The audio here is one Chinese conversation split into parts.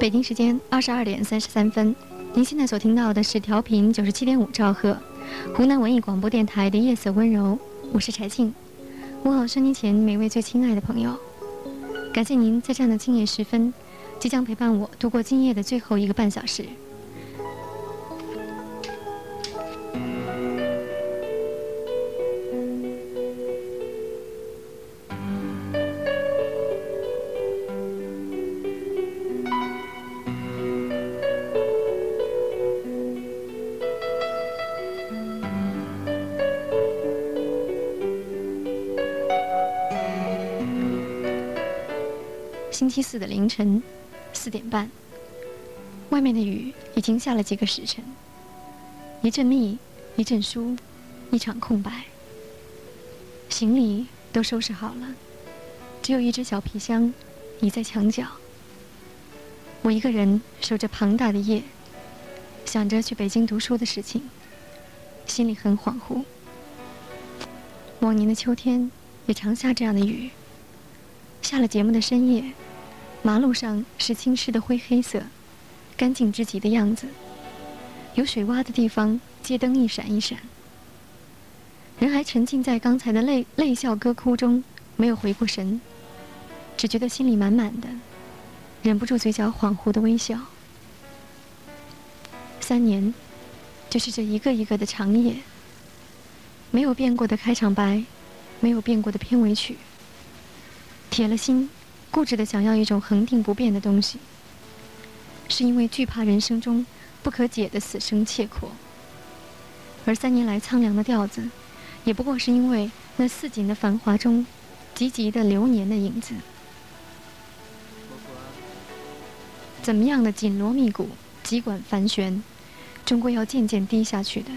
北京时间二十二点三十三分，您现在所听到的是调频九十七点五兆赫，湖南文艺广播电台的夜色温柔，我是柴静，问候收音前每位最亲爱的朋友，感谢您在这样的静夜时分，即将陪伴我度过今夜的最后一个半小时。星期四的凌晨四点半，外面的雨已经下了几个时辰。一阵密，一阵疏，一场空白。行李都收拾好了，只有一只小皮箱倚在墙角。我一个人守着庞大的夜，想着去北京读书的事情，心里很恍惚。往年的秋天也常下这样的雨，下了节目的深夜。马路上是青湿的灰黑色，干净至极的样子。有水洼的地方，街灯一闪一闪。人还沉浸在刚才的泪泪笑歌哭中，没有回过神，只觉得心里满满的，忍不住嘴角恍惚的微笑。三年，就是这一个一个的长夜。没有变过的开场白，没有变过的片尾曲。铁了心。固执的想要一种恒定不变的东西，是因为惧怕人生中不可解的死生切阔。而三年来苍凉的调子，也不过是因为那似锦的繁华中，急急的流年的影子。怎么样的紧锣密鼓、急管繁旋，终归要渐渐低下去的。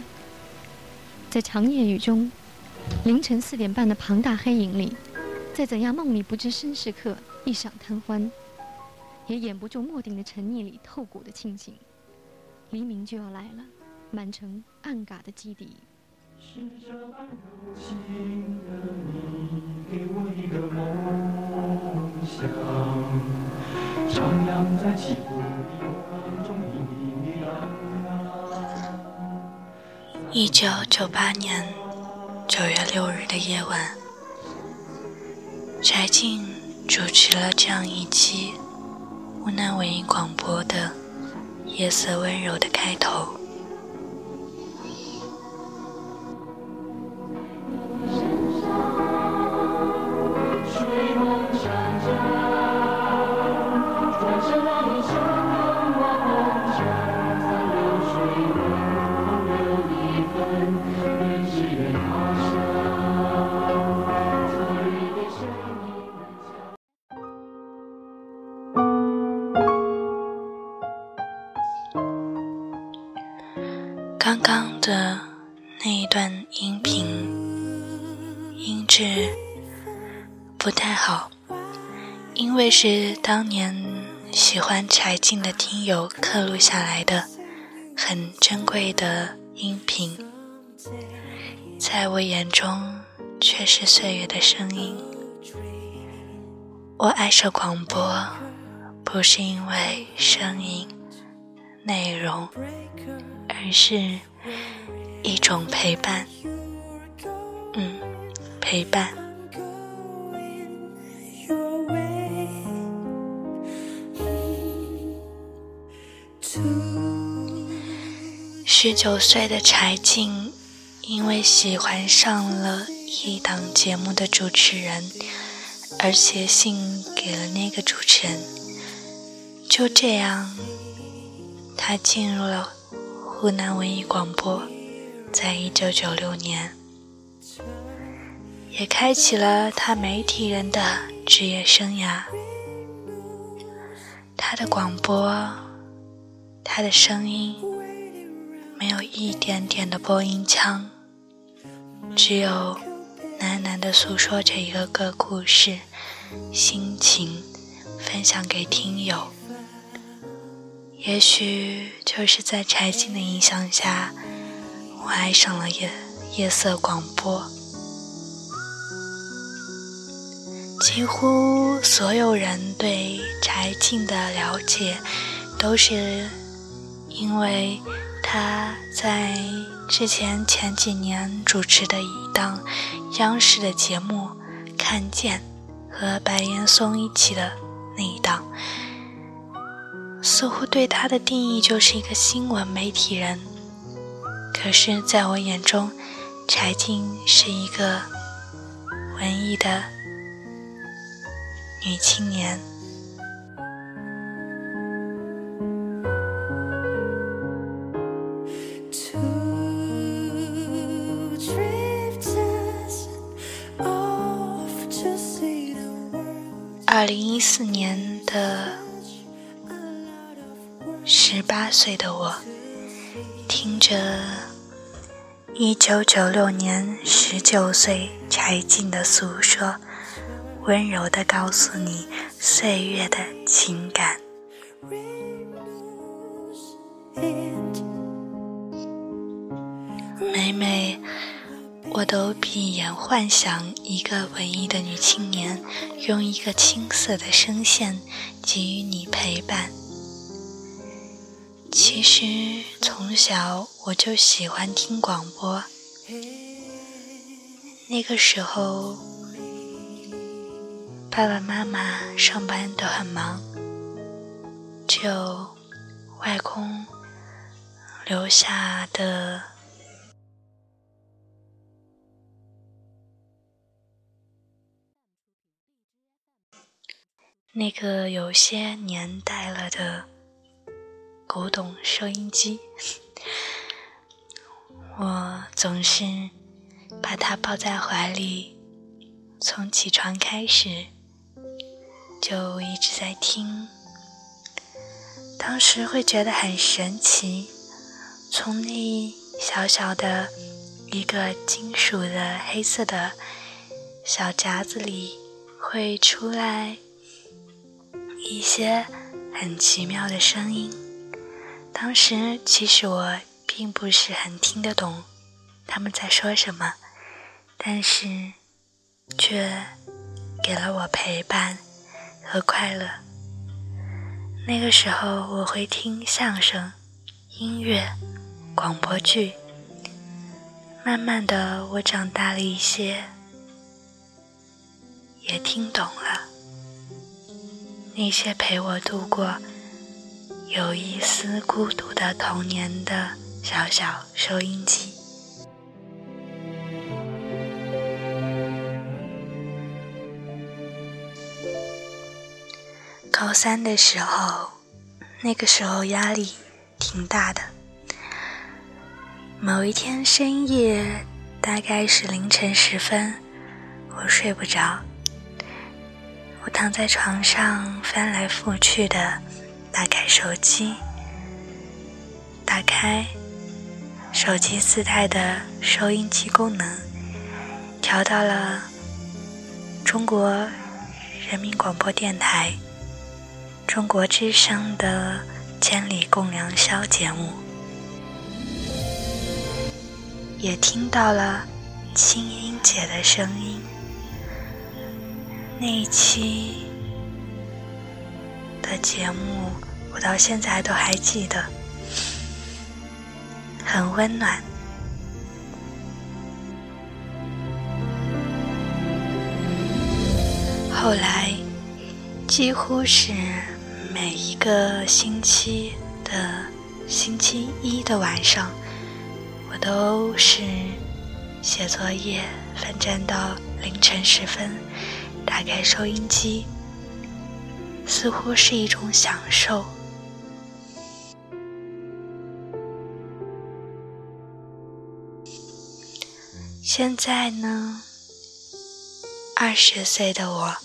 在长夜雨中，凌晨四点半的庞大黑影里，在怎样梦里不知身是客。一晌贪欢，也掩不住莫定的沉溺里透骨的清醒。黎明就要来了，满城暗嘎的基底。是这般柔情的你，给我一个梦想，徜徉在起伏的风中，隐隐的一九九八年九月六日的夜晚，柴静。主持了这样一期湖南文艺广播的《夜色温柔》的开头。这是当年喜欢柴静的听友刻录下来的很珍贵的音频，在我眼中却是岁月的声音。我爱上广播，不是因为声音内容。而是一种陪伴，嗯，陪伴。十九岁的柴静，因为喜欢上了一档节目的主持人，而写信给了那个主持人。就这样，他进入了。湖南文艺广播，在一九九六年，也开启了他媒体人的职业生涯。他的广播，他的声音，没有一点点的播音腔，只有喃喃的诉说着一个个故事、心情，分享给听友。也许就是在柴静的影响下，我爱上了夜夜色广播。几乎所有人对柴静的了解，都是因为他在之前前几年主持的一档央视的节目《看见》和白岩松一起的那一档，似乎对他的定义就是一个新闻媒体人。可是，在我眼中，柴静是一个文艺的女青年。零一四年的十八岁的我，听着。一九九六年，十九岁柴静的诉说，温柔地告诉你岁月的情感。每每，我都闭眼幻想一个文艺的女青年，用一个青涩的声线给予你陪伴。其实从小我就喜欢听广播，那个时候爸爸妈妈上班都很忙，只有外公留下的那个有些年代了的。古董收音机，我总是把它抱在怀里，从起床开始就一直在听。当时会觉得很神奇，从那小小的一个金属的黑色的小夹子里，会出来一些很奇妙的声音。当时其实我并不是很听得懂他们在说什么，但是却给了我陪伴和快乐。那个时候我会听相声、音乐、广播剧。慢慢的，我长大了一些，也听懂了那些陪我度过。有一丝孤独的童年的小小收音机。高三的时候，那个时候压力挺大的。某一天深夜，大概是凌晨时分，我睡不着，我躺在床上翻来覆去的。打开手机，打开手机自带的收音机功能，调到了中国人民广播电台中国之声的《千里共良宵》节目，也听到了清音姐的声音。那一期的节目。我到现在都还记得，很温暖。后来，几乎是每一个星期的星期一的晚上，我都是写作业，奋战到凌晨时分，打开收音机，似乎是一种享受。现在呢，二十岁的我，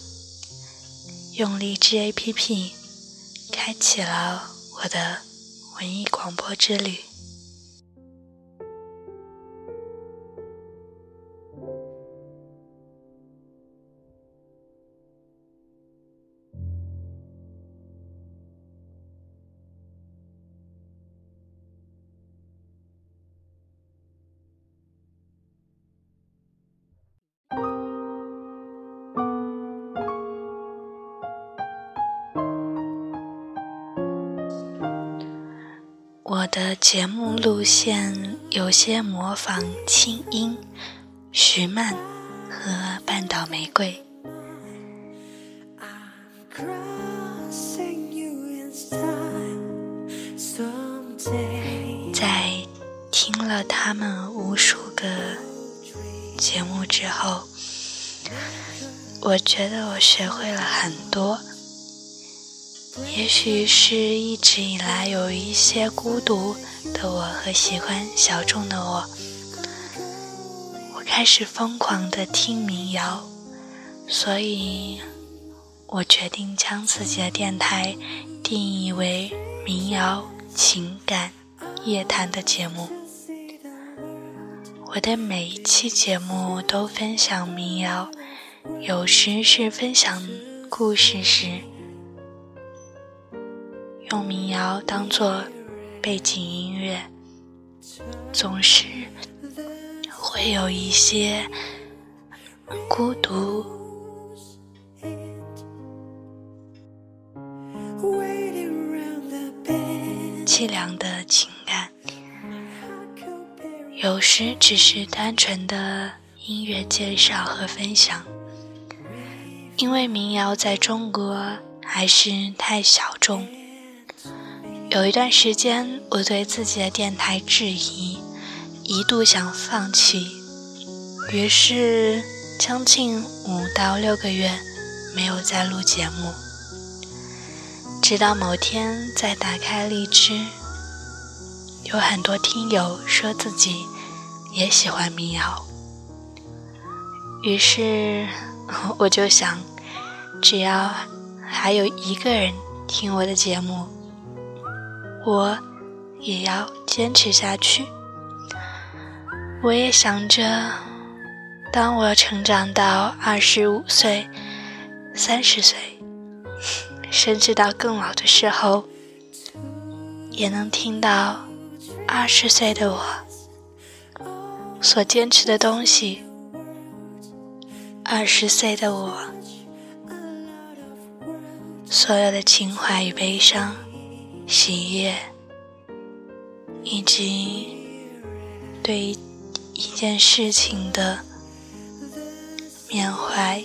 用荔枝 APP 开启了我的文艺广播之旅。节目路线有些模仿清音、徐曼和半岛玫瑰。在听了他们无数个节目之后，我觉得我学会了很多。也许是一直以来有一些孤独的我和喜欢小众的我，我开始疯狂的听民谣，所以我决定将自己的电台定义为民谣情感夜谈的节目。我的每一期节目都分享民谣，有时是分享故事时。用民谣当做背景音乐，总是会有一些孤独、凄凉的情感，有时只是单纯的音乐介绍和分享。因为民谣在中国还是太小众。有一段时间，我对自己的电台质疑，一度想放弃，于是将近五到六个月没有再录节目。直到某天再打开荔枝，有很多听友说自己也喜欢民谣，于是我就想，只要还有一个人听我的节目。我也要坚持下去。我也想着，当我成长到二十五岁、三十岁，甚至到更老的时候，也能听到二十岁的我所坚持的东西。二十岁的我，所有的情怀与悲伤。喜悦，以及对一件事情的缅怀。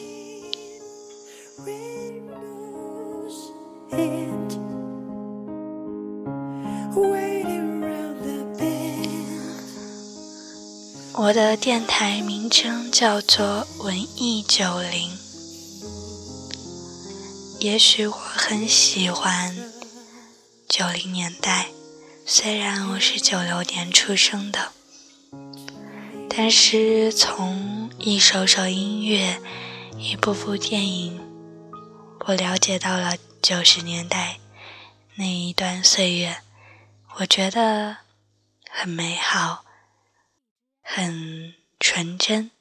我的电台名称叫做“文艺九零”，也许我很喜欢。九零年代，虽然我是九六年出生的，但是从一首首音乐、一部部电影，我了解到了九十年代那一段岁月，我觉得很美好，很纯真。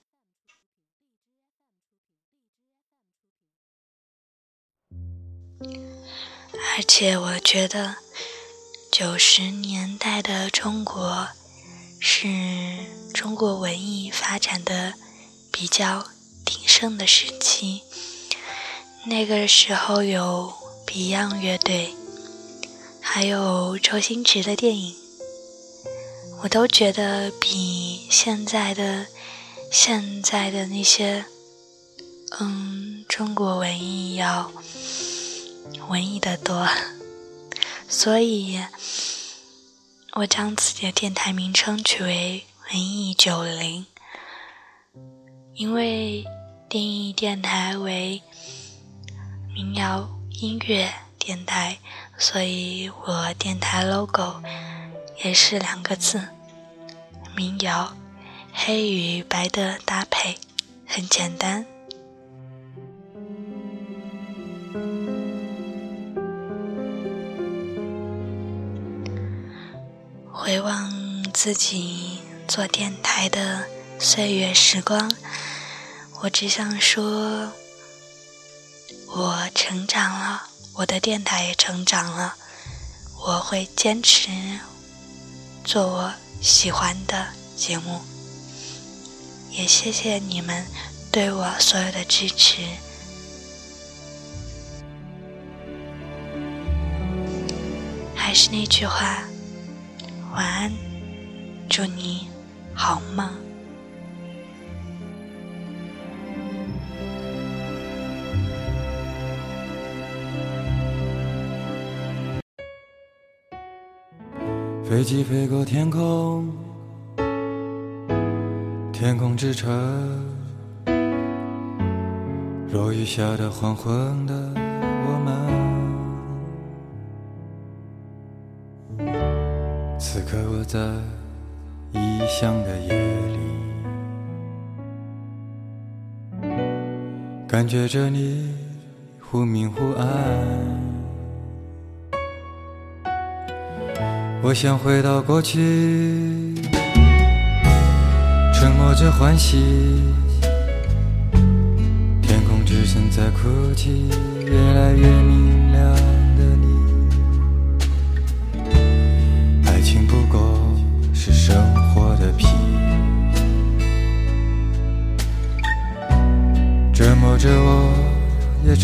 而且我觉得，九十年代的中国是中国文艺发展的比较鼎盛的时期。那个时候有 Beyond 乐队，还有周星驰的电影，我都觉得比现在的现在的那些，嗯，中国文艺要。文艺的多，所以我将自己的电台名称取为“文艺九零”，因为定义电台为民谣音乐电台，所以我电台 logo 也是两个字“民谣”，黑与白的搭配很简单。自己做电台的岁月时光，我只想说，我成长了，我的电台也成长了。我会坚持做我喜欢的节目，也谢谢你们对我所有的支持。还是那句话。晚安，祝你好梦。飞机飞过天空，天空之城，落雨下的黄昏的我们，此刻我在异乡的夜里，感觉着你忽明忽暗。我想回到过去，沉默着欢喜。天空之城在哭泣，越来越明亮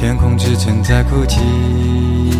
天空之城在哭泣。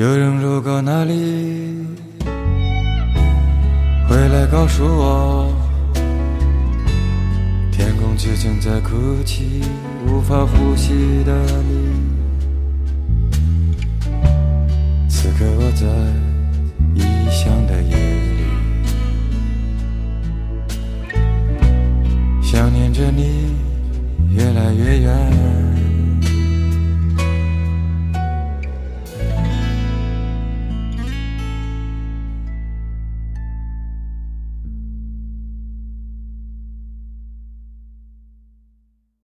有人路过那里，回来告诉我，天空之城在哭泣，无法呼吸的你。此刻我在异乡的夜里，想念着你，越来越远。